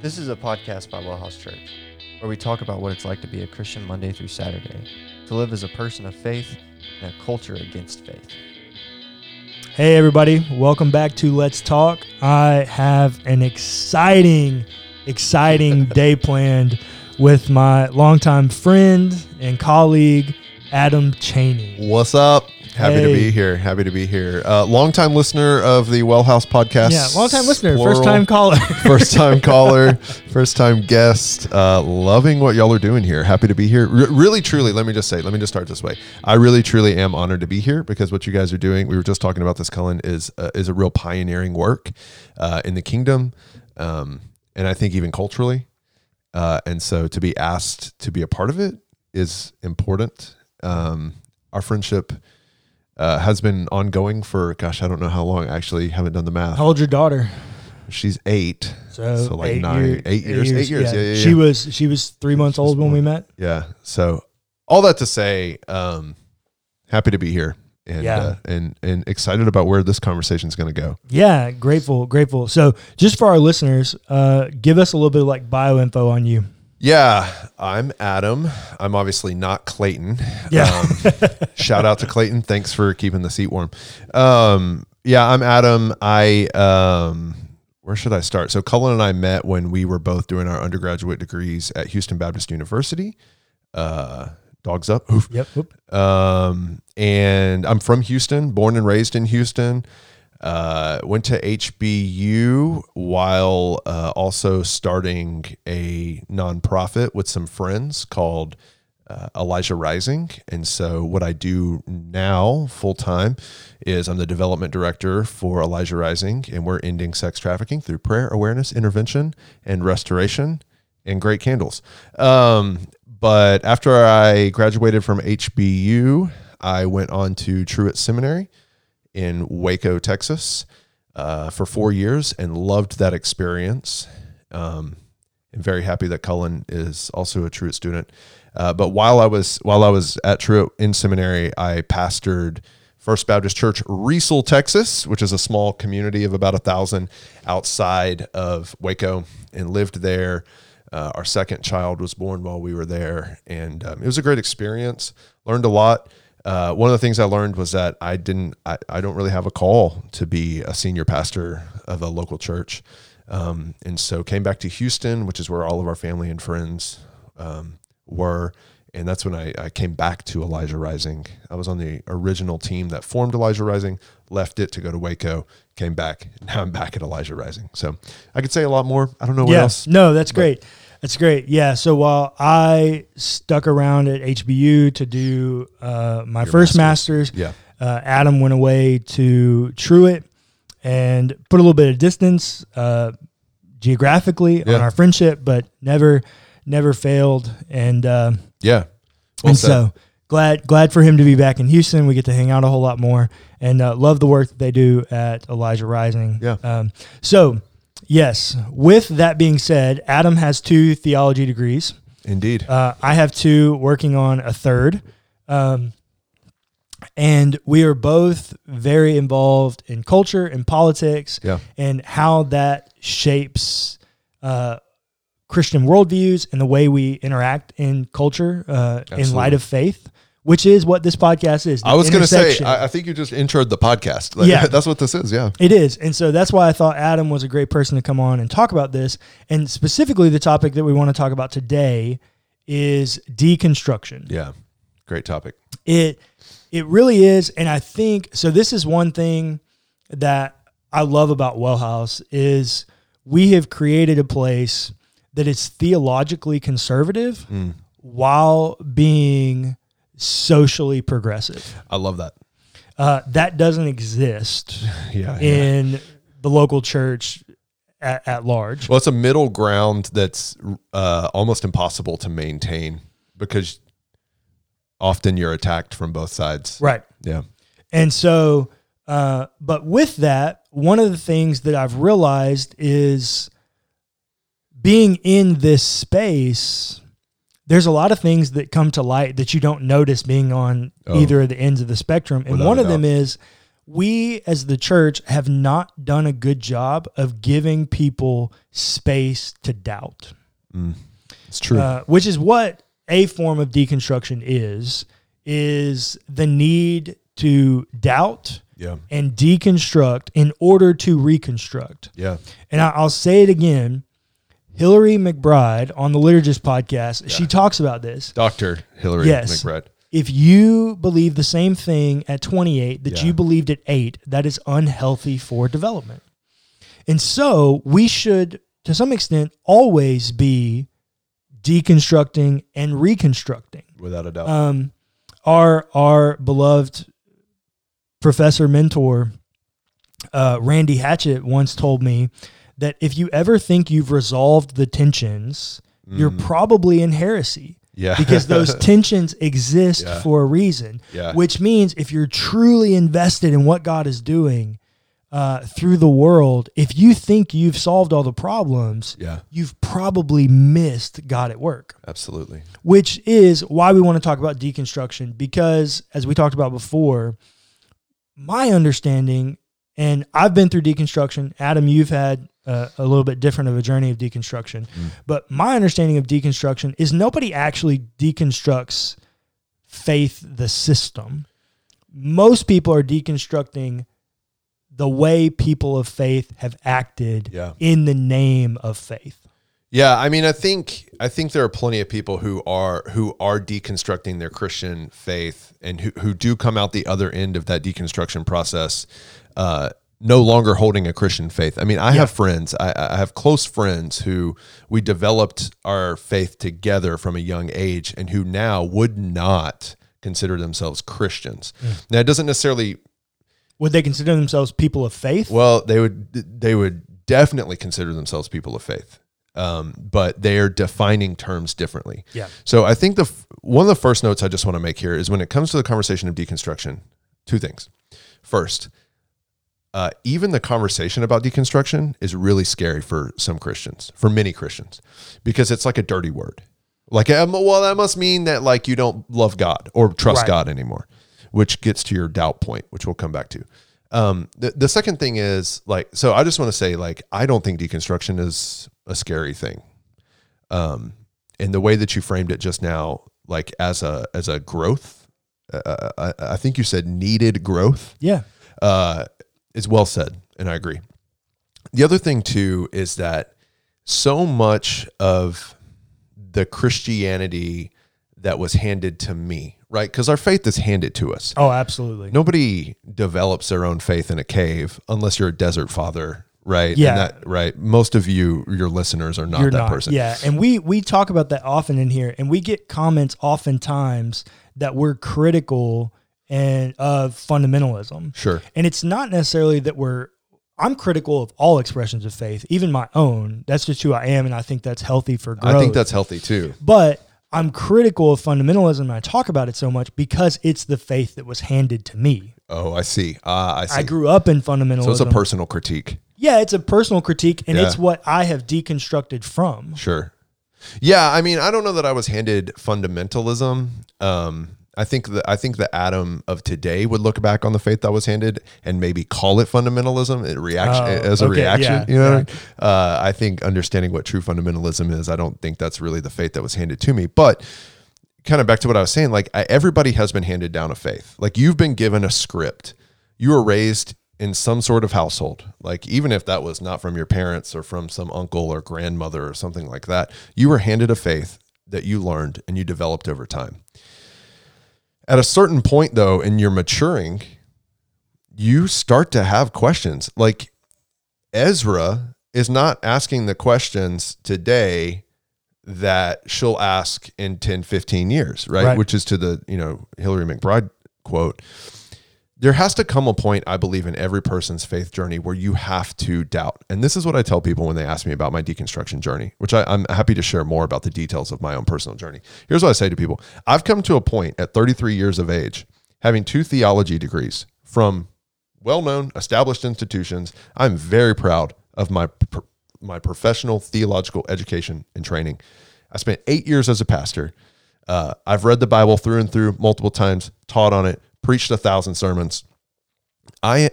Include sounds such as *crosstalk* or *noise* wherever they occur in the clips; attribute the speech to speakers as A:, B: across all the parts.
A: This is a podcast by Wellhouse Church, where we talk about what it's like to be a Christian Monday through Saturday, to live as a person of faith in a culture against faith.
B: Hey, everybody, welcome back to Let's Talk. I have an exciting, exciting *laughs* day planned with my longtime friend and colleague, Adam Cheney.
C: What's up? Happy to be here. Happy to be here. Uh, longtime listener of the Well House podcast.
B: Yeah, longtime listener,
C: plural. *laughs*
B: first time caller.
C: first time caller, first time guest. Uh, loving what y'all are doing here. Happy to be here. Re- really, truly, let me just say, let me just start this way. I really, truly am honored to be here because what you guys are doing, we were just talking about this, Cullen, is uh, is a real pioneering work uh, in the kingdom, um, and I think even culturally. Uh, and so to be asked to be a part of it is important. Um, our friendship uh, has been ongoing for gosh, I don't know how long. I actually haven't done the math.
B: How old's your daughter?
C: She's eight.
B: So,
C: So, like nine- eight years, eight years, yeah, yeah,
B: She
C: yeah.
B: was she was three months old when we met.
C: Yeah. So all that to say, um, happy to be here and
B: Yeah.
C: uh, and and excited about where this conversation is going to go.
B: Yeah, grateful, grateful. So, just for our listeners, uh, give us a little bit of like bio info on you.
C: Yeah, I'm Adam. I'm obviously not Clayton.
B: Yeah.
C: Um, *laughs* shout out to Clayton. Thanks for keeping the seat warm. Um, yeah, I'm Adam. I um, where should I start? So Cullen and I met when we were both doing our undergraduate degrees at Houston Baptist University. Uh, dogs up. Oof.
B: Yep. Whoop.
C: Um, and I'm from Houston, born and raised in Houston. Uh, went to HBU while uh, also starting a nonprofit with some friends called uh, Elijah Rising. And so, what I do now full time is I'm the development director for Elijah Rising, and we're ending sex trafficking through prayer, awareness, intervention, and restoration, and great candles. Um, but after I graduated from HBU, I went on to Truett Seminary in Waco, Texas, uh, for four years and loved that experience. Um, I'm very happy that Cullen is also a Truett student. Uh, but while I was while I was at Truett in seminary, I pastored First Baptist Church, Riesel, Texas, which is a small community of about a thousand outside of Waco, and lived there. Uh, our second child was born while we were there, and um, it was a great experience. Learned a lot. Uh, one of the things I learned was that I didn't, I, I don't really have a call to be a senior pastor of a local church. Um, and so came back to Houston, which is where all of our family and friends um, were. And that's when I, I came back to Elijah Rising. I was on the original team that formed Elijah Rising, left it to go to Waco, came back. *laughs* Now I'm back at Elijah Rising. So I could say a lot more. I don't know what
B: yeah.
C: else.
B: No, that's great. That's great. Yeah. So while I stuck around at HBU to do uh, my first master's,
C: Yeah.
B: uh, Adam went away to Truett and put a little bit of distance uh, geographically
C: Yeah.
B: on our friendship, but never, never failed. And uh,
C: Yeah. Well
B: and
C: said.
B: so glad glad for him to be back in Houston. We get to hang out a whole lot more, and uh, love the work that they do at Elijah Rising.
C: Yeah.
B: Um, so yes, with that being said, Adam has two theology degrees.
C: Indeed.
B: Uh, I have two, working on a third. Um, and we are both very involved in culture and politics
C: Yeah.
B: and how that shapes uh, Christian worldviews and the way we interact in culture uh, in light of faith, which is what this podcast is.
C: I was going to say. I, I think you just introed the podcast. Like,
B: Yeah. *laughs*
C: That's what this is. Yeah.
B: It is. And so that's why I thought Adam was a great person to come on and talk about this. And specifically, the topic that we want to talk about today is deconstruction.
C: Yeah. Great topic.
B: It it really is, and I think so. This is one thing that I love about Wellhouse is we have created a place that is theologically conservative
C: Mm.
B: while being socially progressive.
C: I love that.
B: Uh, that doesn't exist *laughs*
C: Yeah. yeah.
B: in the local church at, at large.
C: Well, it's a middle ground that's uh, almost impossible to maintain because often you're attacked from both sides.
B: Right.
C: Yeah.
B: And so, uh, but with that, one of the things that I've realized is being in this space, there's a lot of things that come to light that you don't notice being on
C: Oh.
B: either of the ends of the spectrum. And one of them is we as the church have not done a good job of giving people space to doubt.
C: It's true.
B: Uh, which is what a form of deconstruction is is the need to doubt
C: yeah.
B: and deconstruct in order to reconstruct.
C: Yeah.
B: And I, I'll say it again. Hillary McBride on the Liturgist podcast, she talks about this.
C: Dr. Hillary
B: Yes.
C: McBride.
B: If you believe the same thing at 28 that
C: Yeah.
B: you believed at 8, that is unhealthy for development. And so we should, to some extent, always be deconstructing and reconstructing.
C: Without a doubt.
B: Um, our our beloved professor mentor uh, Randy Hatchett once told me that if you ever think you've resolved the tensions, you're probably in heresy
C: yeah.
B: because those *laughs* tensions exist
C: Yeah.
B: for a reason.
C: Yeah.
B: Which means if you're truly invested in what God is doing uh, through the world, if you think you've solved all the problems,
C: yeah.
B: you've probably missed God at work
C: Absolutely.
B: which is why we want to talk about deconstruction because as we talked about before my understanding and i've been through deconstruction adam you've had uh, a little bit different of a journey of deconstruction. But my understanding of deconstruction is nobody actually deconstructs faith the system. Most people are deconstructing the way people of faith have acted
C: Yeah.
B: in the name of faith.
C: Yeah, I mean, I think I think there are plenty of people who are who are deconstructing their Christian faith and who who do come out the other end of that deconstruction process, uh, no longer holding a Christian faith. I mean, I have friends, I, I have close friends who we developed our faith together from a young age, and who now would not consider themselves Christians. Now, it doesn't necessarily
B: would they consider themselves people of faith
C: well, they would they would definitely consider themselves people of faith, um, but they are defining terms differently.
B: Yeah.
C: So I think the one of the first notes I just want to make here is when it comes to the conversation of deconstruction, two things. First, uh, even the conversation about deconstruction is really scary for some Christians, for many Christians, because it's like a dirty word. Like, um, well, that must mean that like you don't love God or trust
B: Right.
C: God anymore, which gets to your doubt point, which we'll come back to. Um, the, the second thing is like, so I just want to say, like, I don't think deconstruction is a scary thing. Um, and the way that you framed it just now, like as a as a growth, uh, I, I think you said needed growth
B: Yeah.
C: uh, is well said, and I agree. The other thing too is that so much of the Christianity that was handed to me, right? Because our faith is handed to us.
B: Oh, absolutely.
C: Nobody develops their own faith in a cave unless you're a desert father, right?
B: Yeah.
C: And that, right. Most of you, your listeners, are not
B: You're
C: that
B: not.
C: person.
B: Yeah. And we we talk about that often in here, and we get comments oftentimes that we're critical and of fundamentalism.
C: Sure.
B: And it's not necessarily that we're I'm critical of all expressions of faith, even my own. That's just who I am, and I think that's healthy for growth.
C: I think that's healthy too.
B: But I'm critical of fundamentalism and I talk about it so much because it's the faith that was handed to me.
C: Oh, I see. Ah, I see.
B: I grew up in fundamentalism.
C: so it's a personal critique.
B: yeah, it's a personal critique and
C: Yeah.
B: it's what I have deconstructed from.
C: Sure. Yeah, I mean, I don't know that I was handed fundamentalism. Um, I think that I think the Adam of today would look back on the faith that was handed and maybe call it fundamentalism, it reaction
B: Oh,
C: as a
B: okay,
C: reaction.
B: yeah,
C: you know, what I mean? uh, I think understanding what true fundamentalism is, I don't think that's really the faith that was handed to me. But kind of back to what I was saying, like I, everybody has been handed down a faith. Like you've been given a script. You were raised in some sort of household. Like even if that was not from your parents or from some uncle or grandmother or something like that, you were handed a faith that you learned and you developed over time. At a certain point though, in your maturing, you start to have questions. Like Ezra is not asking the questions today that she'll ask in 10, 15 years, right?
B: Right.
C: Which is to the, you know, Hillary McBride quote. There has to come a point, I believe, in every person's faith journey where you have to doubt. And this is what I tell people when they ask me about my deconstruction journey, which I, I'm happy to share more about the details of my own personal journey. Here's what I say to people I've come to a point at 33 years of age, having two theology degrees from well known, established institutions. I'm very proud of my, my professional theological education and training. I spent eight years as a pastor. Uh, I've read the Bible through and through multiple times, taught on it, preached a thousand sermons. I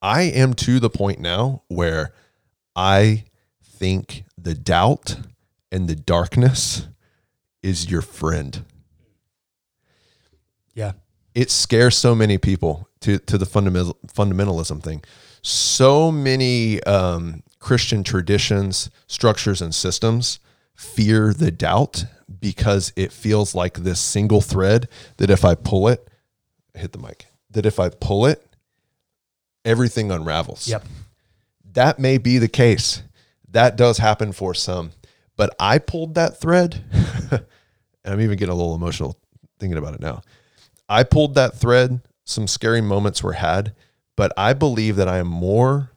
C: I am to the point now where I think the doubt and the darkness is your friend.
B: Yeah.
C: It scares so many people to to the fundamental fundamentalism thing. So many um, Christian traditions, structures, and systems fear the doubt because it feels like this single thread that if I pull it, hit the mic. That if I pull it, everything unravels.
B: Yep.
C: That may be the case. That does happen for some. But I pulled that thread. and *laughs* I'm even getting a little emotional thinking about it now. I pulled that thread. Some scary moments were had, but I believe that I am more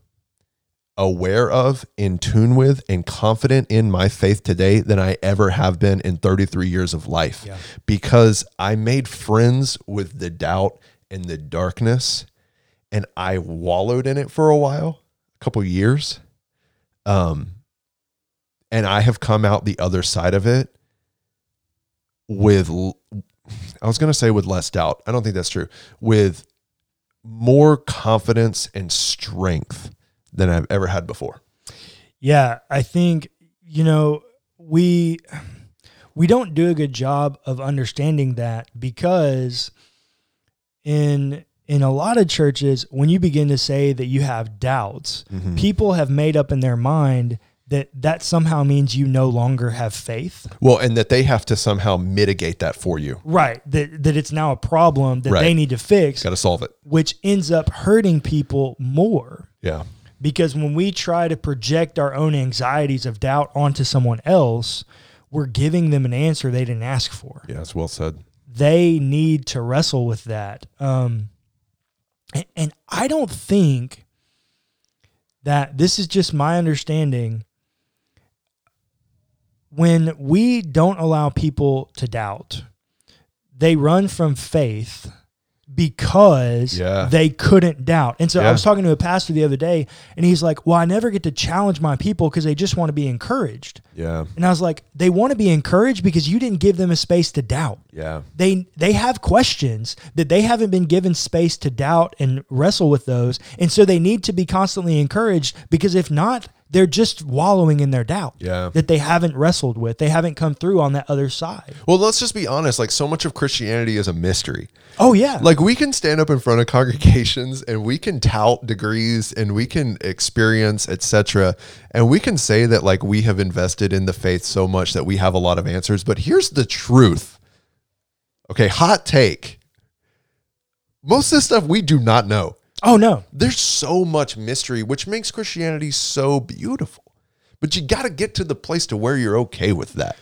C: aware of, in tune with, and confident in my faith today than I ever have been in 33 years of life
B: Yeah.
C: because I made friends with the doubt and the darkness and I wallowed in it for a while, a couple years. Um and I have come out the other side of it with, I was going to say with less doubt. I don't think that's true. With more confidence and strength than I've ever had before.
B: Yeah, I think you know we we don't do a good job of understanding that because in in a lot of churches when you begin to say that you have doubts,
C: Mm-hmm.
B: people have made up in their mind that that somehow means you no longer have faith.
C: Well, and that they have to somehow mitigate that for you.
B: Right, that that it's now a problem that
C: Right.
B: they need to fix,
C: Got to solve it.
B: which ends up hurting people more.
C: Yeah.
B: Because when we try to project our own anxieties of doubt onto someone else, we're giving them an answer they didn't ask for.
C: Yeah, it's well said.
B: They need to wrestle with that. Um, and, and I don't think that this is just my understanding. When we don't allow people to doubt, they run from faith because
C: Yeah.
B: they couldn't doubt. And so I was talking to a pastor the other day, and he's like, Well, I never get to challenge my people because they just want to be encouraged.
C: Yeah.
B: And I was like, They want to be encouraged because you didn't give them a space to doubt.
C: Yeah.
B: They they have questions that they haven't been given space to doubt and wrestle with those. And so they need to be constantly encouraged because if not, they're just wallowing in their doubt
C: Yeah.
B: that they haven't wrestled with. They haven't come through on that other side.
C: Well, let's just be honest. Like, so much of Christianity is a mystery.
B: Oh yeah.
C: Like, we can stand up in front of *laughs* congregations and we can tout degrees and we can experience, etc. And we can say that, like, we have invested in the faith so much that we have a lot of answers. But here's the truth. Okay, hot take. Most of this stuff we do not know.
B: Oh no.
C: There's so much mystery, which makes Christianity so beautiful. But you got to get to the place to where you're okay with that.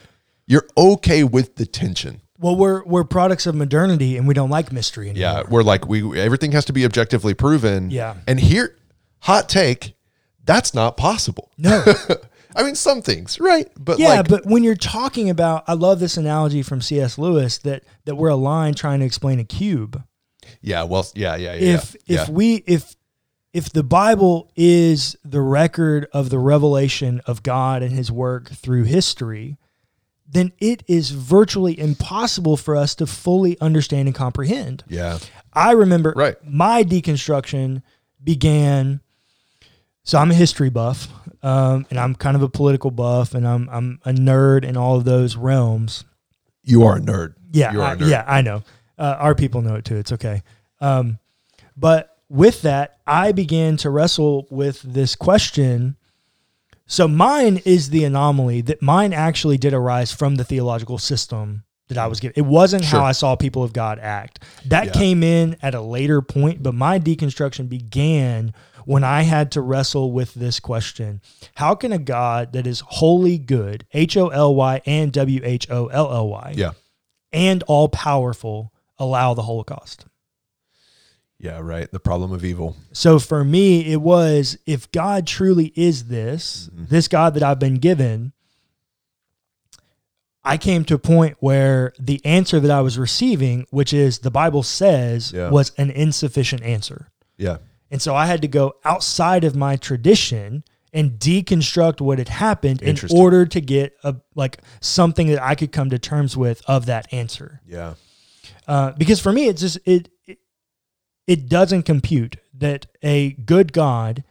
C: You're okay with the tension.
B: Well, we're we're products of modernity and we don't like mystery anymore.
C: Yeah, we're like we everything has to be objectively proven.
B: Yeah.
C: And here hot take, that's not possible.
B: No. *laughs*
C: I mean some things, right? But
B: Yeah,
C: like
B: but when you're talking about I love this analogy from C.S. Lewis that that we're a line trying to explain a cube.
C: Yeah, well yeah, yeah, yeah.
B: if
C: yeah.
B: if we if if the Bible is the record of the revelation of God and his work through history, then it is virtually impossible for us to fully understand and comprehend.
C: yeah.
B: I remember
C: Right.
B: my deconstruction began. So I'm a history buff, um, and I'm kind of a political buff, and I'm I'm a nerd in all of those realms.
C: You are a nerd.
B: Yeah,
C: You are
B: I,
C: a nerd.
B: yeah, I know. Uh, our people know it too. It's okay. Um, but with that, I began to wrestle with this question. So mine is the anomaly that mine actually did arise from the theological system that I was given. It wasn't
C: Sure.
B: how I saw people of God act. That
C: Yeah.
B: came in at a later point, but my deconstruction began when I had to wrestle with this question. How can a God that is wholly good, H O L Y and W H O L L Y,
C: Yeah.
B: and all powerful allow the Holocaust.
C: Yeah, right. The problem of evil.
B: So for me, it was if God truly is this,
C: Mm-hmm.
B: this God that I've been given, I came to a point where the answer that I was receiving, which is the Bible says,
C: Yeah.
B: was an insufficient answer.
C: Yeah.
B: And so I had to go outside of my tradition and deconstruct what had happened in order to get a like something that I could come to terms with of that answer.
C: Yeah.
B: Uh, because for me it's just it, it it doesn't compute that a good God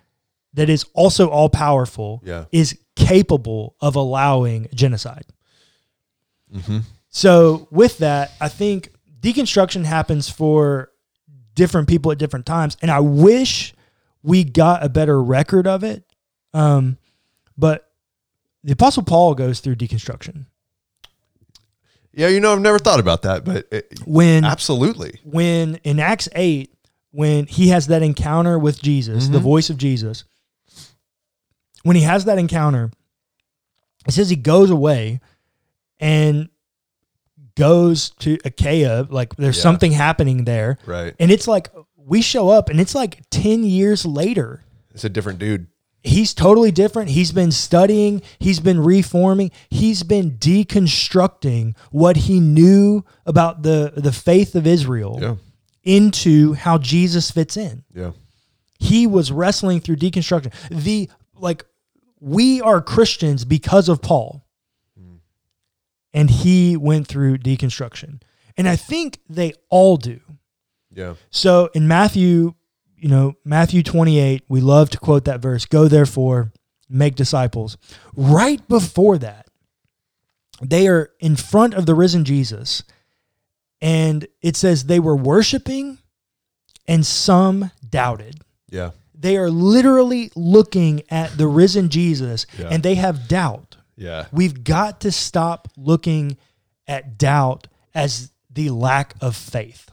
B: that is also all powerful
C: Yeah.
B: is capable of allowing genocide.
C: Mm-hmm.
B: So with that, I think deconstruction happens for different people at different times, and I wish we got a better record of it. Um, but the Apostle Paul goes through deconstruction
C: Yeah, you know, I've never thought about that, but it,
B: when
C: absolutely.
B: when in Acts eight when he has that encounter with Jesus, the
C: Mhm.
B: voice of Jesus. When he has that encounter, it says he goes away and goes to Achaia. Like there's
C: Yeah.
B: something happening there.
C: Right.
B: And it's like we show up and it's like 10 years later.
C: It's a different dude.
B: He's totally different. He's been studying, he's been reforming, he's been deconstructing what he knew about the the faith of Israel
C: Yeah.
B: into how Jesus fits in.
C: Yeah.
B: He was wrestling through deconstruction. The like we are Christians because of Paul. Mm. And he went through deconstruction. And I think they all do.
C: Yeah.
B: So in Matthew, you know, Matthew 28, we love to quote that verse, go therefore, make disciples. Right before that, they are in front of the risen Jesus. And it says they were worshiping and some doubted.
C: Yeah.
B: They are literally looking at the risen Jesus
C: Yeah.
B: and they have doubt.
C: Yeah.
B: We've got to stop looking at doubt as the lack of faith.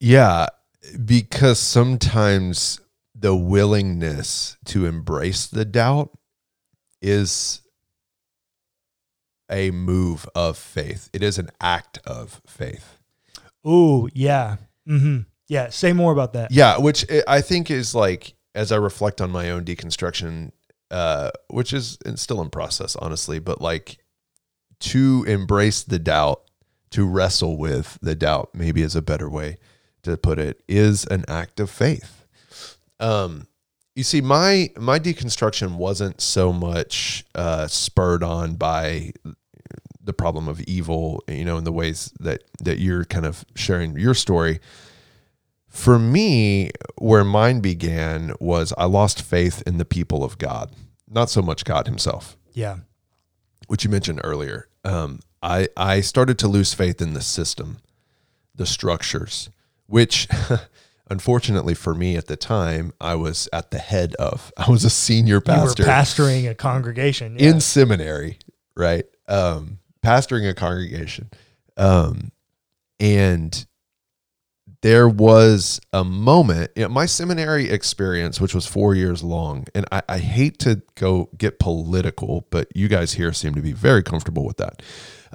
C: Yeah, because sometimes the willingness to embrace the doubt is a move of faith. It is an act of faith.
B: Ooh, yeah. Mm-hmm. Yeah. Say more about that.
C: Yeah, which I- I think is like as I reflect on my own deconstruction, uh, which is still in process, honestly, but like to embrace the doubt, to wrestle with the doubt, maybe is a better way to put it, is an act of faith. Um, you see, my my deconstruction wasn't so much uh, spurred on by the problem of evil, you know, in the ways that that you're kind of sharing your story for me, where mine began was I lost faith in the people of God, not so much God Himself,
B: Yeah.
C: which you mentioned earlier. Um, I I started to lose faith in the system, the structures, which. *laughs* Unfortunately for me at the time, I was at the head of. I was a senior pastor
B: pastoring a congregation. Yeah.
C: in seminary, right? Um, pastoring a congregation. Um, and there was a moment, you know, my seminary experience, which was four years long, and I, I hate to go get political, but you guys here seem to be very comfortable with that.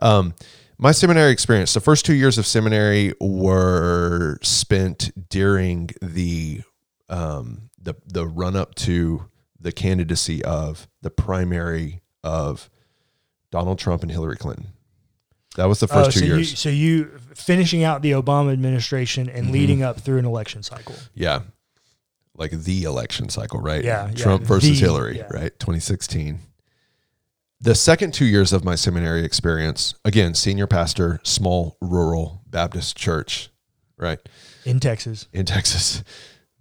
C: Um, my seminary experience, the first two years of seminary were spent during the um, the the run up to the candidacy of the primary of Donald Trump and Hillary Clinton. That was the first
B: Oh,
C: two
B: so
C: years.
B: You, so you finishing out the Obama administration and
C: Mhm.
B: leading up through an election cycle.
C: yeah. Like the election cycle, right?
B: Yeah, yeah,
C: Trump versus
B: the-
C: Hillary,
B: yeah.
C: right? 2016. The second two years of my seminary experience, again, senior pastor, small rural Baptist church, right?
B: in Texas.
C: in Texas.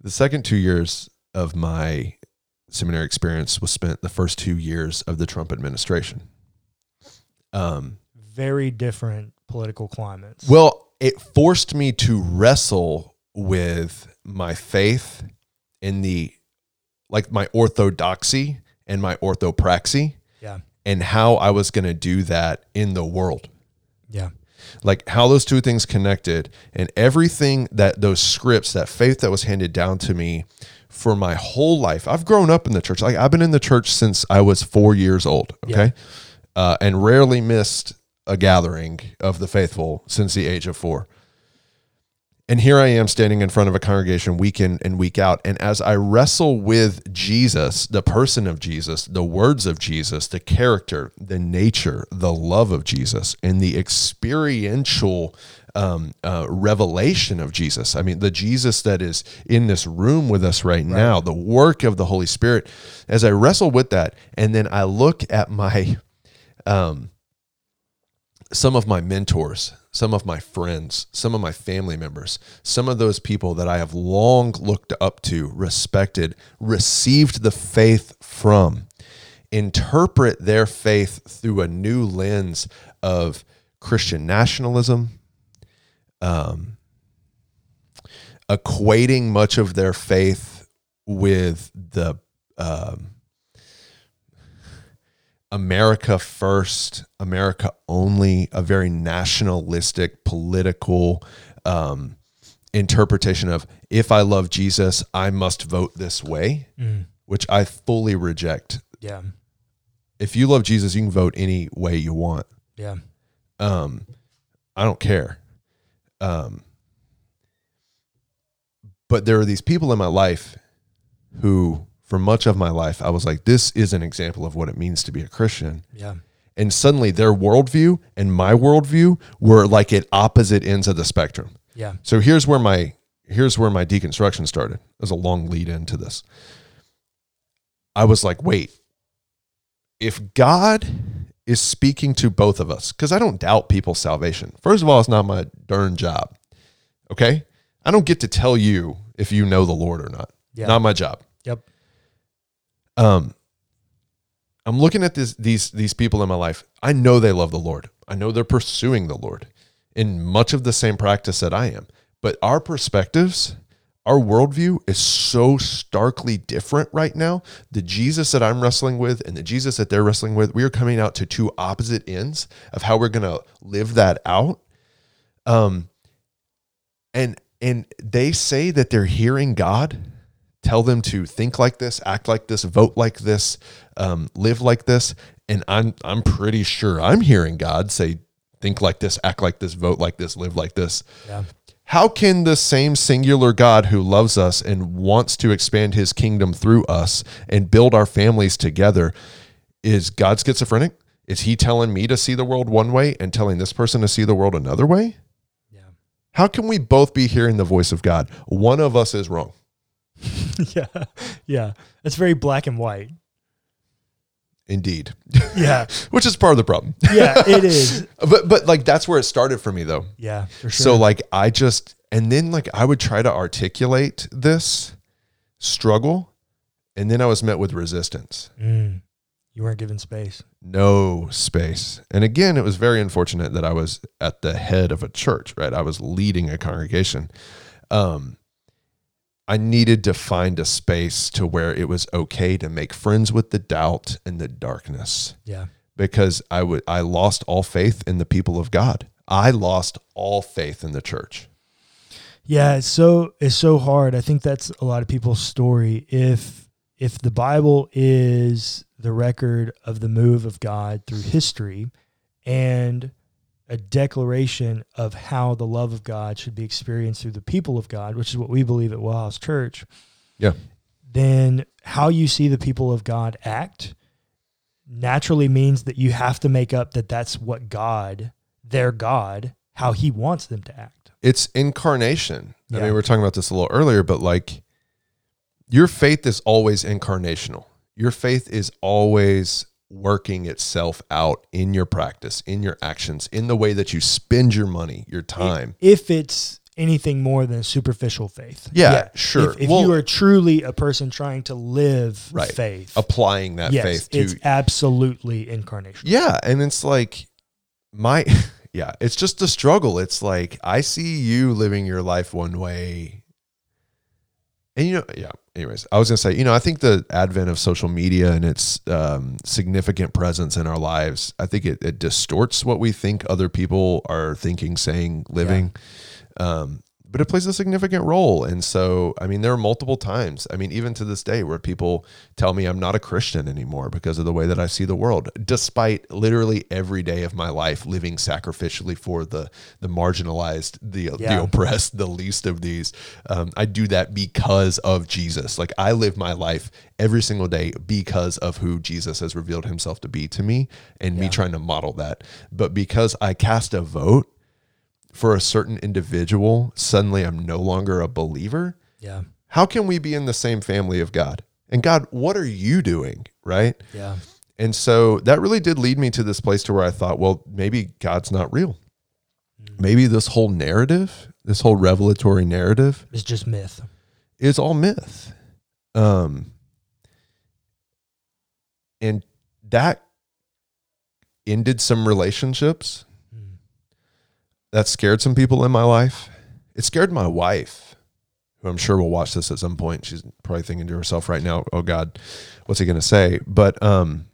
C: The second two years of my seminary experience was spent the first two years of the Trump administration. Um,
B: Very different political climates.
C: well, it forced me to wrestle with my faith in the, like my orthodoxy and my orthopraxy,
B: yeah.
C: And how I was going to do that in the world.
B: Yeah.
C: like how those two things connected and everything that those scripts that faith that was handed down to me for my whole life. I've grown up in the church. Like i've been in the church since i was four years old okay? Uh, and rarely missed a gathering of the faithful since the age of four and here I am standing in front of a congregation week in and week out. And as I wrestle with Jesus, the person of Jesus, the words of Jesus, the character, the nature, the love of Jesus, and the experiential um, uh, revelation of Jesus. I mean, the Jesus that is in this room with us right, now, the work of the Holy Spirit. As I wrestle with that, and then I look at my um, some of my mentors, some of my friends, some of my family members, some of those people that I have long looked up to, respected, received the faith from, interpret their faith through a new lens of Christian nationalism, um, equating much of their faith with the um, America first, America only, a very nationalistic political um, interpretation of if I love Jesus, I must vote this way, which I fully reject.
B: Yeah.
C: If you love Jesus, you can vote any way you want.
B: Yeah.
C: Um, I don't care. Um, but there are these people in my life who, for much of my life, I was like, this is an example of what it means to be a Christian.
B: Yeah.
C: And suddenly their worldview and my worldview were like at opposite ends of the spectrum.
B: Yeah.
C: So here's where my here's where my deconstruction started. There's a long lead into this. I was like, wait, if God is speaking to both of us, because I don't doubt people's salvation. First of all, it's not my darn job. Okay? I don't get to tell you if you know the Lord or not.
B: Yeah.
C: Not my job. Um I'm looking at this these these people in my life. I know they love the Lord. I know they're pursuing the Lord in much of the same practice that I am. But our perspectives, our worldview is so starkly different right now. The Jesus that I'm wrestling with and the Jesus that they're wrestling with, we are coming out to two opposite ends of how we're gonna live that out. Um and and they say that they're hearing God tell them to think like this, act like this, vote like this, um, live like this. And I'm I'm pretty sure I'm hearing God say, think like this, act like this, vote like this, live like this.
B: Yeah.
C: How can the same singular God who loves us and wants to expand his kingdom through us and build our families together is God schizophrenic? Is he telling me to see the world one way and telling this person to see the world another way?
B: Yeah.
C: How can we both be hearing the voice of God? One of us is wrong. *laughs*
B: yeah. Yeah. It's very black and white.
C: Indeed.
B: Yeah. *laughs*
C: Which is part of the problem.
B: Yeah. It is. *laughs*
C: but but like that's where it started for me though.
B: Yeah. For sure.
C: So like I just and then like I would try to articulate this struggle and then I was met with resistance.
B: Mm. you weren't given space.
C: No space. And again, it was very unfortunate that I was at the head of a church, right? I was leading a congregation. Um I needed to find a space to where it was okay to make friends with the doubt and the darkness
B: Yeah.
C: because I would I lost all faith in the people of God. I lost all faith in the church.
B: Yeah, it's so it's so hard. I think that's a lot of people's story. If if the Bible is the record of the move of God through history and a declaration of how the love of God should be experienced through the people of God, which is what we believe at Wellhouse Church,
C: Yeah.
B: then how you see the people of God act naturally means that you have to make up that that's what God, their God, how he wants them to act.
C: It's incarnation. I mean, we were talking about this a little earlier, but like your faith is always incarnational. Your faith is always working itself out in your practice, in your actions, in the way that you spend your money, your time.
B: if it's anything more than a superficial faith.
C: Yeah, sure.
B: If, if
C: Well-
B: you are truly a person trying to live
C: Right.
B: faith,
C: applying that
B: yes,
C: faith to
B: it's absolutely incarnation.
C: Yeah, and it's like my *laughs* yeah, it's just a struggle. It's like I see you living your life one way. And you know, yeah, anyways, I was going to say, you know, I think the advent of social media and its um, significant presence in our lives, I think it, it distorts what we think other people are thinking, saying, living. Um, but it plays a significant role. And so, I mean, there are multiple times, I mean, even to this day, where people tell me I'm not a Christian anymore because of the way that I see the world, despite literally every day of my life living sacrificially for the the marginalized, the the oppressed, the least of these. Um, I do that because of Jesus. Like I live my life every single day because of who Jesus has revealed himself to be to me and me trying to model that. But because I cast a vote for a certain individual, suddenly I'm no longer a believer.
B: Yeah.
C: How can we be in the same family of God? And God, what are you doing? Right.
B: Yeah.
C: And so that really did lead me to this place to where I thought, well, maybe God's not real. Maybe this whole narrative, this whole revelatory narrative
B: is just myth.
C: is all myth. Um and that ended some relationships. That scared some people in my life. It scared my wife, who I'm sure will watch this at some point. She's probably thinking to herself right now, "Oh God, what's he going to say?" But um,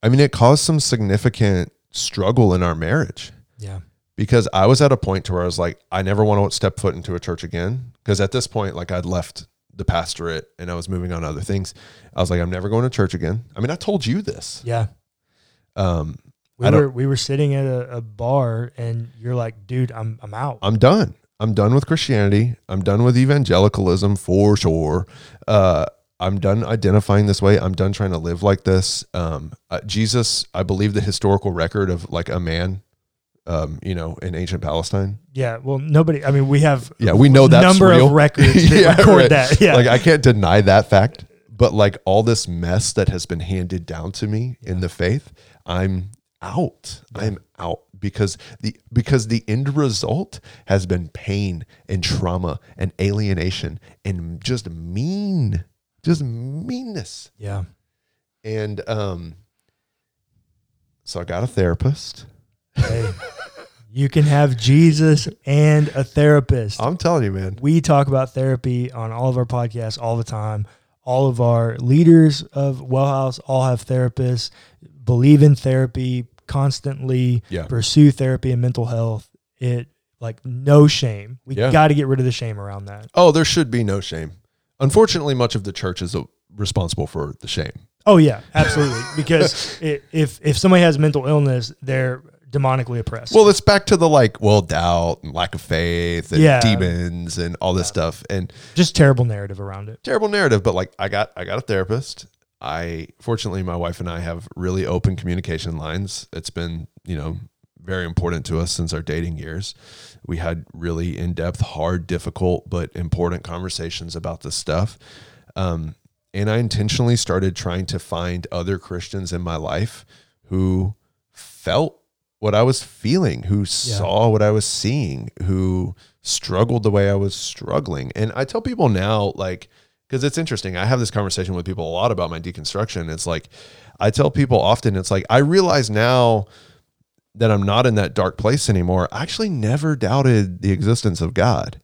C: I mean, it caused some significant struggle in our marriage
B: Yeah.
C: because I was at a point to where I was like, I never want to step foot into a church again. Because at this point, like I'd left the pastorate and I was moving on to other things. I was like, I'm never going to church again. I mean, I told you this.
B: Yeah.
C: Um,
B: We were we were sitting at a, a bar and you're like, dude, I'm I'm out.
C: I'm done. I'm done with Christianity. I'm done with evangelicalism for sure. Uh, I'm done identifying this way. I'm done trying to live like this. Um, uh, Jesus, I believe the historical record of like a man, um, you know, in ancient Palestine.
B: yeah. Well, nobody. I mean, we have
C: Yeah, we know that
B: number
C: real.
B: of records that *laughs*
C: Yeah,
B: record
C: right.
B: that. Yeah.
C: Like I can't deny that fact, but like all this mess that has been handed down to me in the faith, I'm out. I'm out because the because the end result has been pain and trauma and alienation and just mean, just meanness.
B: yeah.
C: And um so I got a therapist.
B: Hey, you can have Jesus and a therapist.
C: I'm telling you, man.
B: We talk about therapy on all of our podcasts all the time. All of our leaders of Wellhouse all have therapists, believe in therapy, constantly
C: Yeah.
B: pursue therapy and mental health. It like no shame. We
C: Yeah.
B: got to get rid of the shame around that.
C: Oh, there should be no shame. Unfortunately, much of the church is uh, responsible for the shame.
B: Oh yeah, absolutely. *laughs* because i if if somebody has mental illness, they're demonically oppressed.
C: Well, it's back to the like, well, doubt and lack of faith and
B: Yeah.
C: demons and all this stuff and
B: just terrible narrative around it.
C: terrible narrative. But like, I got, I got a therapist. I fortunately, my wife and I have really open communication lines. It's been, you know, very important to us since our dating years. We had really in depth, hard, difficult, but important conversations about this stuff. Um, and I intentionally started trying to find other Christians in my life who felt what I was feeling, who saw what I was seeing, who struggled the way I was struggling. And I tell people now, like, because it's interesting. I have this conversation with people a lot about my deconstruction. It's like, I tell people often, it's like, I realize now that I'm not in that dark place anymore. I actually never doubted the existence of God.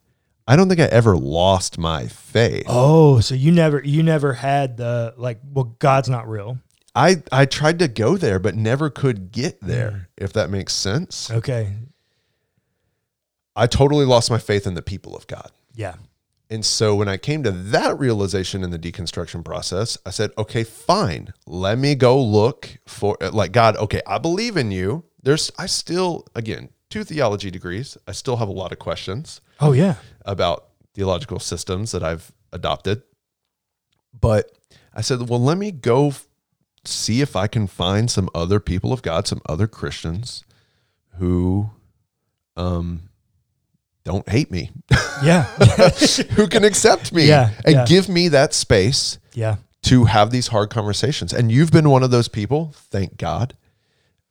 C: I don't think I ever lost my faith.
B: Oh, so you never you never had the like well God's not real.
C: I, I tried to go there, but never could get mm. there, if that makes sense.
B: Okay.
C: I totally lost my faith in the people of God.
B: Yeah.
C: And so when I came to that realization in the deconstruction process, I said, okay, fine. Let me go look for like God, okay, I believe in you. There's I still again, two theology degrees. I still have a lot of questions
B: Oh yeah.
C: about theological systems that I've adopted. But I said, well, let me go see if I can find some other people of God, some other Christians who um don't hate me,
B: Yeah. *laughs*
C: who can accept me
B: Yeah,
C: and
B: yeah.
C: give me that space
B: yeah.
C: to have these hard conversations. And you've been one of those people, thank God.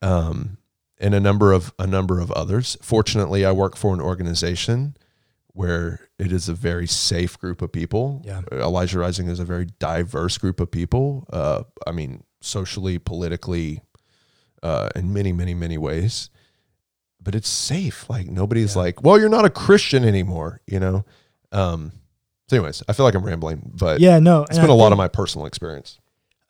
C: Um, and a number of a number of others. Fortunately, I work for an organization where it is a very safe group of people.
B: Yeah.
C: Elijah Rising is a very diverse group of people. Uh, I mean, socially, politically, uh, in many, many, many ways. But it's safe. Like nobody's
B: Yeah.
C: like, well, you're not a Christian anymore, you know. Um, so, anyways, I feel like I'm rambling, but
B: Yeah, no.
C: it's been a lot of my personal experience.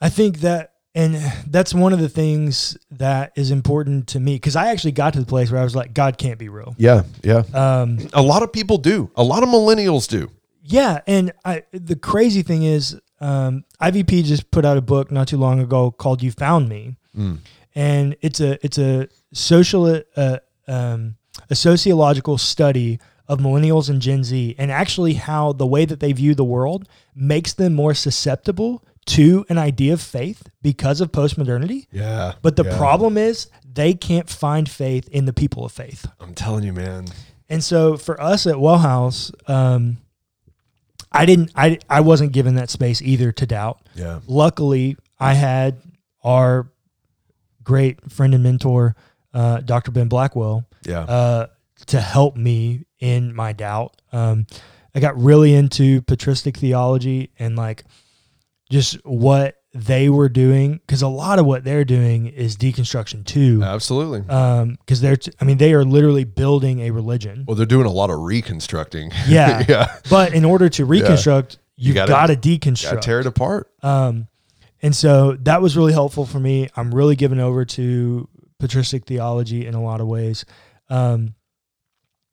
B: I think that and that's one of the things that is important to me because I actually got to the place where I was like, God can't be real.
C: Yeah, yeah.
B: Um,
C: A lot of people do. A lot of millennials do.
B: Yeah, and I the crazy thing is, um, IVP just put out a book not too long ago called "You Found Me,"
C: Mm.
B: and it's a it's a social uh, um, a sociological study of millennials and Gen Z, and actually how the way that they view the world makes them more susceptible to an idea of faith because of postmodernity.
C: Yeah.
B: But the
C: yeah.
B: problem is they can't find faith in the people of faith.
C: I'm telling you, man.
B: And so for us at Wellhouse, um, I didn't, I, I wasn't given that space either to doubt.
C: Yeah.
B: Luckily, I had our great friend and mentor, uh, Dr. Ben Blackwell,
C: Yeah.
B: uh, to help me in my doubt. Um, I got really into patristic theology and like just what they were doing because a lot of what they're doing is deconstruction too.
C: Absolutely.
B: Um, because they're, t- I mean, they are literally building a religion.
C: well, they're doing a lot of reconstructing. *laughs*
B: Yeah.
C: yeah.
B: But in order to reconstruct, you've
C: gotta-
B: got to
C: Got to
B: deconstruct.
C: tear it apart.
B: Um, and so that was really helpful for me. I'm really given over to patristic theology in a lot of ways. Um,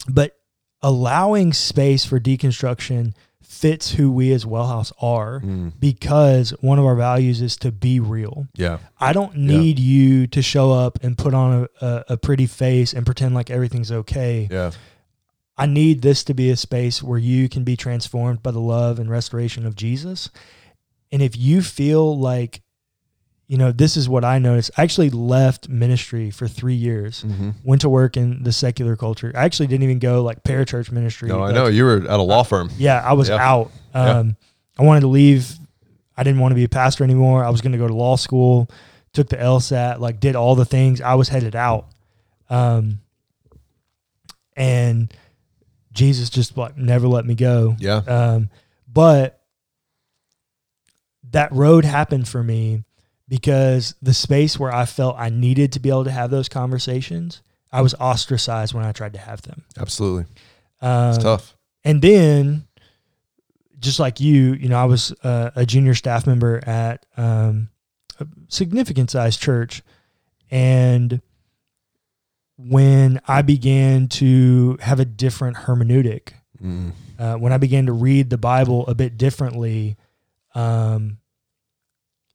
B: but allowing space for deconstruction fits who we as Wellhouse are
C: Mm.
B: because one of our values is to be real.
C: Yeah.
B: I don't need you to show up and put on a, a, a pretty face and pretend like everything's okay.
C: Yeah.
B: I need this to be a space where you can be transformed by the love and restoration of Jesus. And if you feel like, you know, this is what I noticed. I actually left ministry for three years,
C: Mm-hmm.
B: went to work in the secular culture. I actually didn't even go like parachurch ministry.
C: No, I know you were at a law firm.
B: Yeah, I was
C: Yeah.
B: out.
C: Yeah.
B: Um, I wanted to leave. I didn't want to be a pastor anymore. I was going to go to law school, took the LSAT, like did all the things. I was headed out. Um, and Jesus just like never let me go.
C: Yeah.
B: Um, but that road happened for me because the space where I felt I needed to be able to have those conversations, I was ostracized when I tried to have them.
C: Absolutely.
B: Um,
C: It's tough.
B: and then, just like you, you know, I was uh, a junior staff member at um, a significant sized church. And when I began to have a different hermeneutic,
C: Mm.
B: uh, when I began to read the Bible a bit differently, um,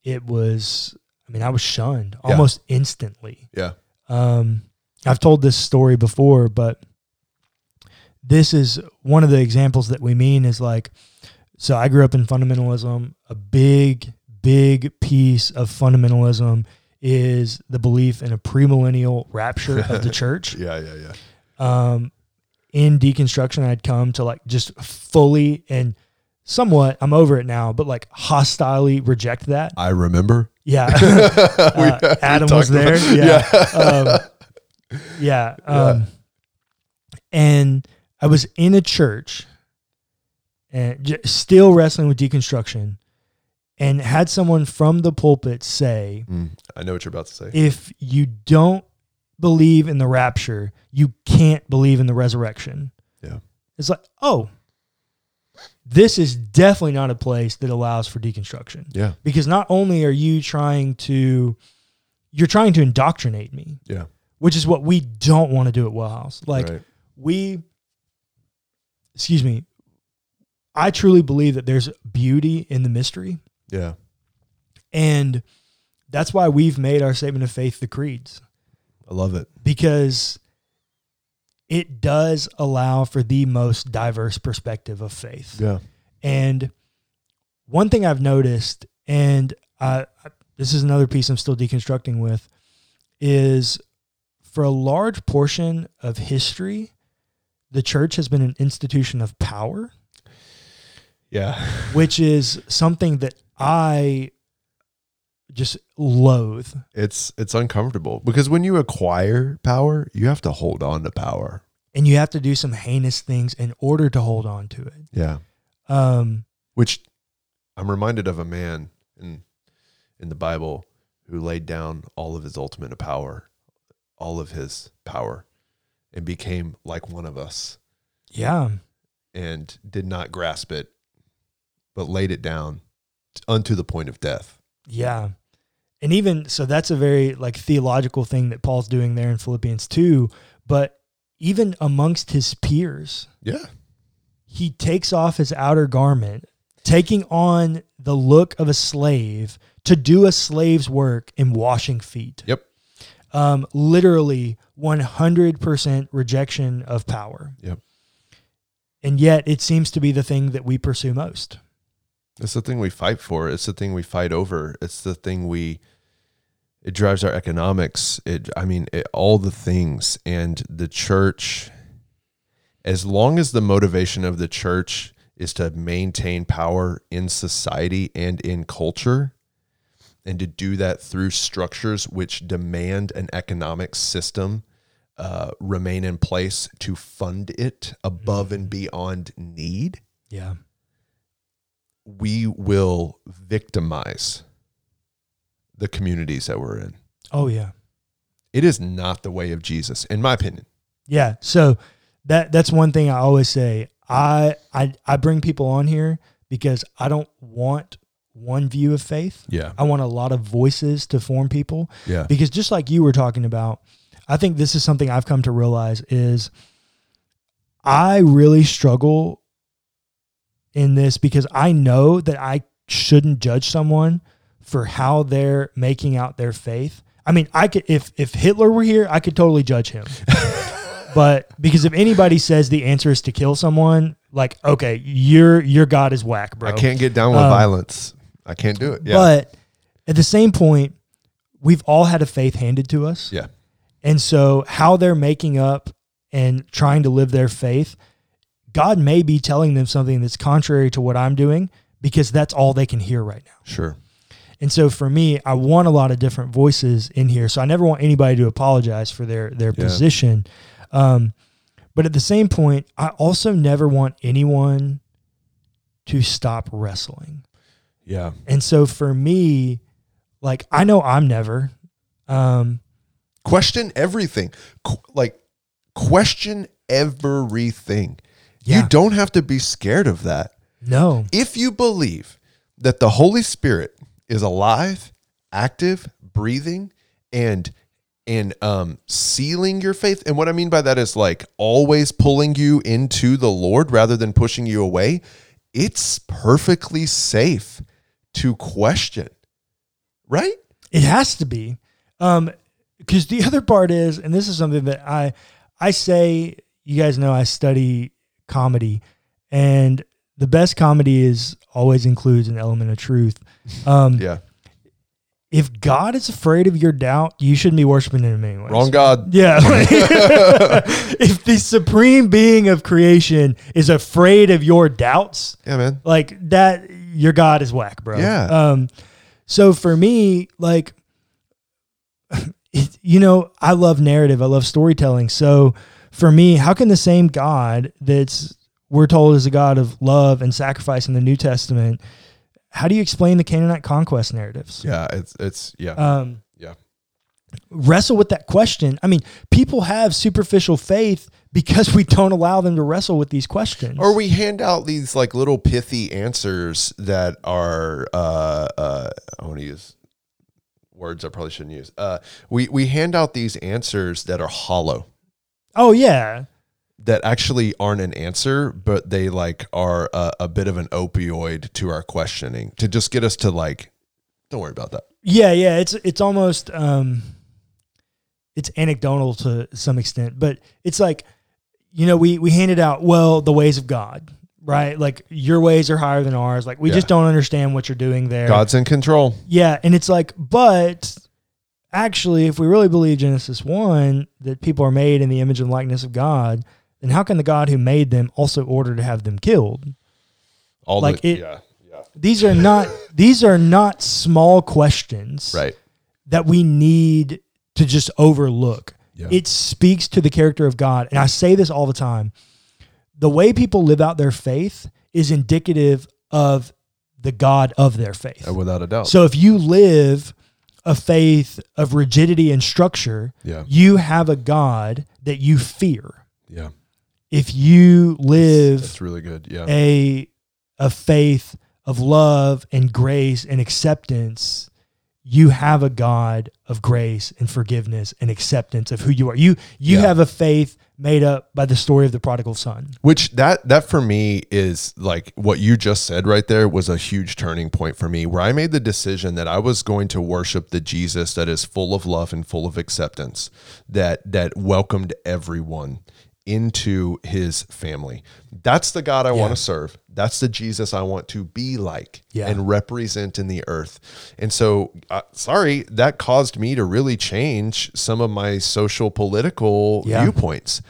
B: it was, I mean, I was shunned
C: Yeah.
B: almost instantly.
C: Yeah.
B: Um, I've told this story before, but this is one of the examples that we mean is like, so I grew up in fundamentalism. A big, big piece of fundamentalism is the belief in a premillennial rapture of the *laughs* church.
C: Yeah. Yeah. Yeah.
B: Um, in deconstruction, I'd come to like just fully and somewhat, I'm over it now, but like hostilely reject that.
C: I remember.
B: Yeah. *laughs* *laughs* Uh,
C: we
B: Adam
C: talked
B: was there.
C: about-
B: Yeah. um, *laughs* yeah. Um, And I was in a church and j- still wrestling with deconstruction and had someone from the pulpit say,
C: Mm, I know what you're about to say.
B: if you don't believe in the rapture, you can't believe in the resurrection.
C: Yeah.
B: It's like, oh, this is definitely not a place that allows for deconstruction
C: Yeah.
B: because not only are you trying to you're trying to indoctrinate me
C: Yeah.
B: which is what we don't want to do at wellhouse like
C: right.
B: we excuse me i truly believe that there's beauty in the mystery
C: Yeah.
B: and that's why we've made our statement of faith the creeds
C: I love it.
B: because it does allow for the most diverse perspective of faith
C: Yeah.
B: And one thing I've noticed, and I, I- this is another piece I'm still deconstructing with, is for a large portion of history, the church has been an institution of power,
C: Yeah.
B: which is something that I just loathe.
C: It's it's uncomfortable because when you acquire power, you have to hold on to power.
B: And you have to do some heinous things in order to hold on to it.
C: Yeah.
B: Um,
C: Which I'm reminded of a man in in the Bible who laid down all of his ultimate power, all of his power, and became like one of us
B: yeah.
C: and did not grasp it, but laid it down unto the point of death.
B: Yeah. And even so that's a very like theological thing that Paul's doing there in Philippians 2, but even amongst his peers,
C: Yeah.
B: he takes off his outer garment, taking on the look of a slave to do a slave's work in washing feet.
C: Yep.
B: Um, literally 100% rejection of power.
C: Yep.
B: And yet it seems to be the thing that we pursue most.
C: It's the thing we fight for. It's the thing we fight over. It's the thing we. It drives our economics. It, I mean, it, all the things. And the church, as long as the motivation of the church is to maintain power in society and in culture, and to do that through structures which demand an economic system uh, remain in place to fund it above and beyond need,
B: Yeah.
C: we will victimize the communities that we're in.
B: Oh yeah.
C: It is not the way of Jesus, in my opinion.
B: Yeah. So that that's one thing I always say. I I I bring people on here because I don't want one view of faith.
C: Yeah.
B: I want a lot of voices to form people.
C: Yeah.
B: Because just like you were talking about, I think this is something I've come to realize is I really struggle in this because I know that I shouldn't judge someone for how they're making out their faith. I mean, I could if if Hitler were here, I could totally judge him. *laughs* but because if anybody says the answer is to kill someone, like okay, your your God is whack, bro.
C: I can't get down with
B: Um,
C: violence. I can't do it. Yeah.
B: But at the same point, we've all had a faith handed to us.
C: yeah.
B: And so, how they're making up and trying to live their faith, God may be telling them something that's contrary to what I'm doing because that's all they can hear right now.
C: Sure.
B: And so, for me, I want a lot of different voices in here. So, I never want anybody to apologize for their their
C: Yeah.
B: position. Um, but at the same point, I also never want anyone to stop wrestling.
C: Yeah.
B: And so, for me, like I know I'm never. Um,
C: Question everything. Qu- like, question everything.
B: Yeah.
C: You don't have to be scared of that.
B: no,
C: If you believe that the Holy Spirit is alive, active, breathing, and and um sealing your faith. And what I mean by that is like always pulling you into the Lord rather than pushing you away. It's perfectly safe to question. Right?
B: It has to be. Um, because the *laughs* other part is, and this is something that I I say, you guys know I study comedy, and the best comedy is always includes an element of truth. *laughs* Um,
C: Yeah.
B: if God is afraid of your doubt, you shouldn't be worshiping him anyways.
C: Wrong God.
B: Yeah. *laughs* *laughs* if the supreme being of creation is afraid of your doubts,
C: Yeah, man.
B: like that your god is whack bro
C: Yeah.
B: um so for me like it, you know i love narrative i love storytelling so for me how can the same god that's we're told is a god of love and sacrifice in the new testament how do you explain the canaanite conquest narratives
C: Yeah, it's it's yeah.
B: um
C: yeah.
B: wrestle with that question i mean people have superficial faith because we don't allow them to wrestle with these questions
C: Or we hand out these like little pithy answers that are uh uh I want to use words I probably shouldn't use. Uh we we hand out these answers that are hollow
B: oh yeah
C: that actually aren't an answer, but they like are a, a bit of an opioid to our questioning to just get us to like don't worry about that.
B: Yeah, yeah, it's it's almost um it's anecdotal to some extent, but it's like you know, we we handed out well the ways of God, right? Like your ways are higher than ours. Like we
C: Yeah.
B: just don't understand what you're doing there.
C: God's in control.
B: Yeah, and it's like but actually if we really believe Genesis 1 that people are made in the image and likeness of God, then how can the God who made them also order to have them killed?
C: All
B: Like
C: the
B: it-
C: yeah, yeah.
B: These are not *laughs* these are not small questions
C: Right.
B: that we need to just overlook.
C: Yeah.
B: It speaks to the character of God. And I say this all the time. The way people live out their faith is indicative of the God of their faith.
C: Uh, Without a doubt.
B: So if you live a faith of rigidity and structure,
C: yeah.
B: you have a God that you fear.
C: Yeah.
B: If you live
C: That's really good. Yeah.
B: a a faith of love and grace and acceptance you have a god of grace and forgiveness and acceptance of who you are you you
C: Yeah.
B: have a faith made up by the story of the prodigal son
C: Which that that for me is like what you just said right there was a huge turning point for me where I made the decision that I was going to worship the Jesus that is full of love and full of acceptance that that welcomed everyone into his family. That's the God I want to serve. That's the Jesus I want to be like
B: Yeah.
C: and represent in the earth. And so, uh, sorry, that caused me to really change some of my social political
B: Yeah.
C: viewpoints.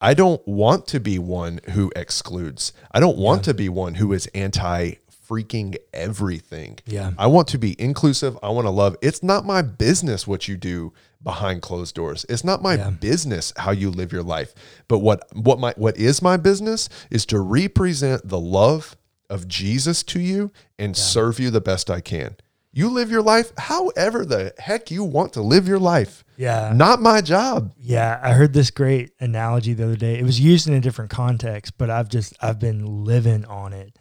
C: I don't want to be one who excludes. I don't want to be one who is anti freaking everything.
B: Yeah.
C: I want to be inclusive. I want to love. It's not my business what you do behind closed doors. It's not my
B: Yeah.
C: business how you live your life. But what what my what is my business is to represent the love of Jesus to you and serve you the best I can. You live your life however the heck you want to live your life.
B: Yeah.
C: Not my job.
B: Yeah, I heard this great analogy the other day. It was used in a different context, but I've just I've been living on it.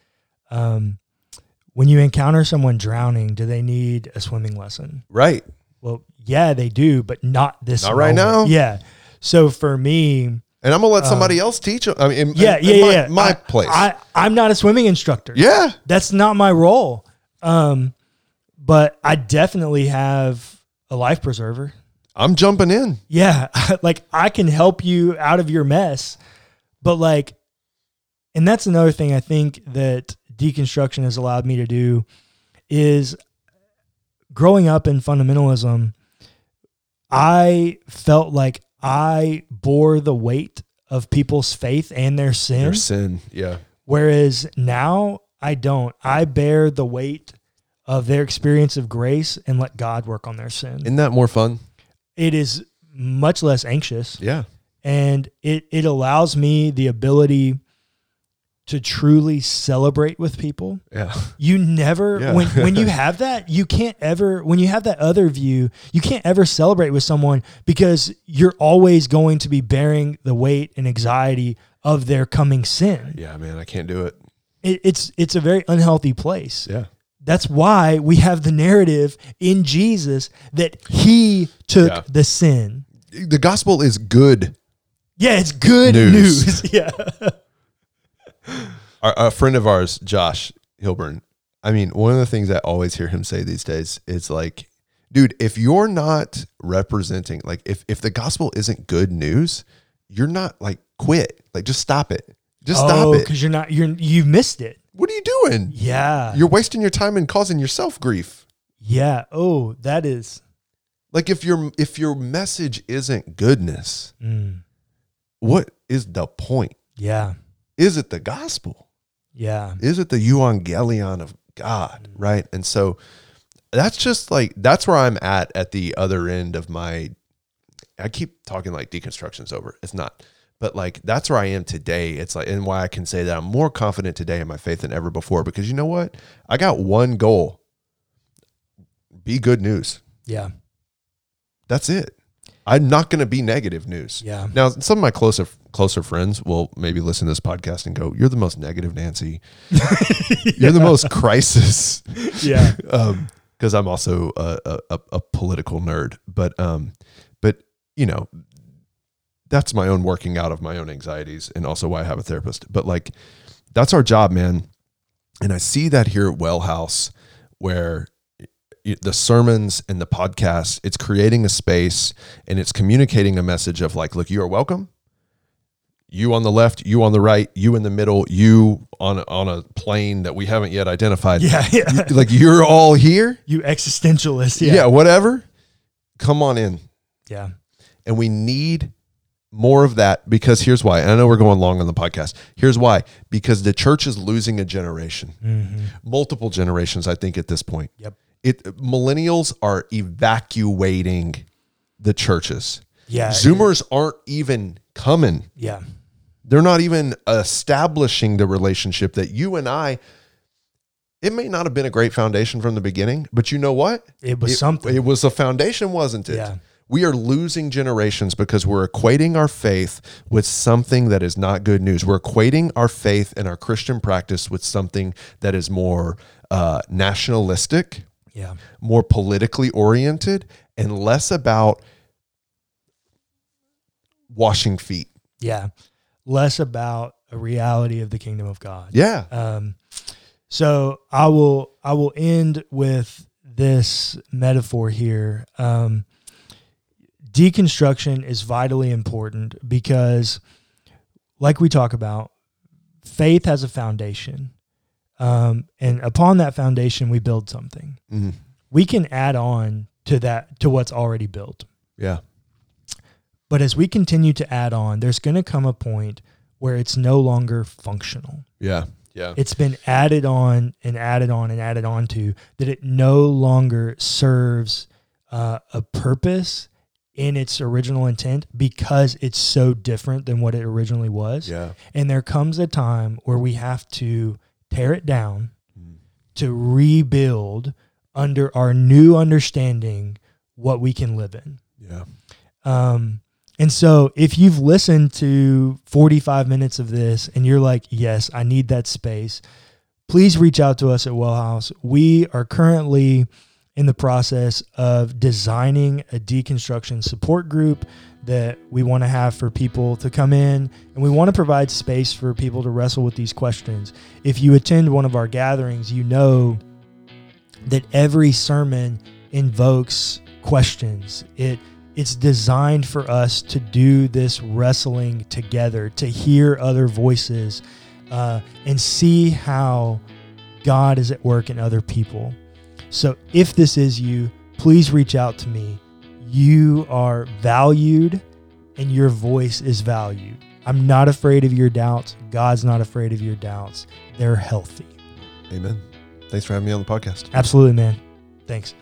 B: Um, when you encounter someone drowning, do they need a swimming lesson?
C: Right.
B: Well, yeah, they do, but not this.
C: Not right now.
B: Yeah. So for me,
C: And I'm gonna let somebody else teach them. I mean, in,
B: Um, yeah,
C: in-
B: yeah,
C: in my,
B: yeah.
C: my
B: I,
C: place.
B: I I'm not a swimming instructor.
C: yeah.
B: that's not my role. Um, but I definitely have a life preserver.
C: I'm jumping in.
B: Yeah, *laughs* like I can help you out of your mess, but like, and that's another thing I think that deconstruction has allowed me to do is growing up in fundamentalism. I felt like I bore the weight of people's faith and their sin.
C: Your sin. Yeah.
B: Whereas now I don't. I bear the weight of their experience of grace and let God work on their sin.
C: Isn't that more fun?
B: it is much less anxious
C: Yeah.
B: and it it allows me the ability to truly celebrate with people.
C: Yeah.
B: You never
C: Yeah.
B: when when you *laughs* have that, you can't ever when you have that other view, you can't ever celebrate with someone because you're always going to be bearing the weight and anxiety of their coming sin.
C: Yeah, man, I can't do it.
B: It, it's it's a very unhealthy place.
C: Yeah.
B: That's why we have the narrative in Jesus that he took
C: Yeah.
B: the sin.
C: The gospel is good.
B: Yeah, it's good
C: News.
B: news. *laughs* yeah.
C: Our, a friend of ours, Josh Hilburn, I mean, one of the things I always hear him say these days is like, dude, if you're not representing, like, if, if the gospel isn't good news, you're not like quit. Like, just stop it. Just
B: oh,
C: stop it.
B: because you're not you're you've missed it.
C: What are you doing?
B: Yeah.
C: You're wasting your time and causing yourself grief.
B: yeah. Oh, that is
C: Like if your if your message isn't goodness,
B: mm,
C: what is the point?
B: yeah.
C: Is it the gospel?
B: Yeah.
C: Is it the evangelion of God? Mm. Right. And so that's just like that's where I'm at at the other end of my I keep talking like deconstruction's over. It's not. But like that's where I am today. It's like and why I can say that I'm more confident today in my faith than ever before because you know what? I got one goal. Be good news.
B: Yeah.
C: That's it. I'm not going to be negative news.
B: Yeah.
C: Now, some of my closer closer friends will maybe listen to this podcast and go, "You're the most negative, Nancy. *laughs* You're the most crisis."
B: Yeah. *laughs*
C: because I'm also a, a, a- political nerd. But um, but you know, that's my own working out of my own anxieties, and also why I have a therapist. But like, that's our job, man. And I see that here at Well House, where the sermons and the podcasts, it's creating a space and it's communicating a message of like, look, you are welcome. You on the left, you on the right, you in the middle, you on on a plane that we haven't yet identified.
B: Yeah. Yeah.
C: like you're all here.
B: you existentialist.
C: Yeah.
B: Yeah.
C: whatever. Come on in.
B: Yeah.
C: And we need more of that because here's why. And I know we're going long on the podcast. Here's why. Because the church is losing a generation, mm-hmm. multiple generations, I think, at this point.
B: Yep.
C: It millennials are evacuating the churches.
B: Yeah.
C: Zoomers aren't even coming.
B: Yeah.
C: They're not even establishing the relationship that you and I. It may not have been a great foundation from the beginning, but you know what?
B: It was something.
C: It was a foundation, wasn't it?
B: Yeah.
C: We are losing generations because we're equating our faith with something that is not good news. We're equating our faith and our Christian practice with something that is more uh, nationalistic,
B: Yeah.
C: more politically oriented, and less about washing feet.
B: Yeah. Less about a reality of the kingdom of God.
C: Yeah.
B: Um, so I will I will end with this metaphor here. Um, deconstruction is vitally important because, like we talk about, faith has a foundation, um, and upon that foundation we build something.
C: Mhm.
B: We can add on to that to what's already built.
C: Yeah.
B: But as we continue to add on, there's going to come a point where it's no longer functional.
C: Yeah. Yeah.
B: It's been added on and added on and added on to that it no longer serves uh, a purpose in its original intent because it's so different than what it originally was.
C: Yeah.
B: And there comes a time where we have to tear it down
C: Mm.
B: to rebuild under our new understanding what we can live in.
C: Yeah.
B: Um, and so if you've listened to 45 minutes of this and you're like, yes, I need that space, please reach out to us at Well House. We are currently in the process of designing a deconstruction support group that we want to have for people to come in and we want to provide space for people to wrestle with these questions. If you attend one of our gatherings, you know that every sermon invokes questions. It it's designed for us to do this wrestling together, to hear other voices, uh, and see how God is at work in other people. So if this is you, please reach out to me. You are valued and your voice is valued. I'm not afraid of your doubts. God's not afraid of your doubts. They're healthy.
C: Amen. Thanks for having me on the podcast.
B: Absolutely, man. Thanks.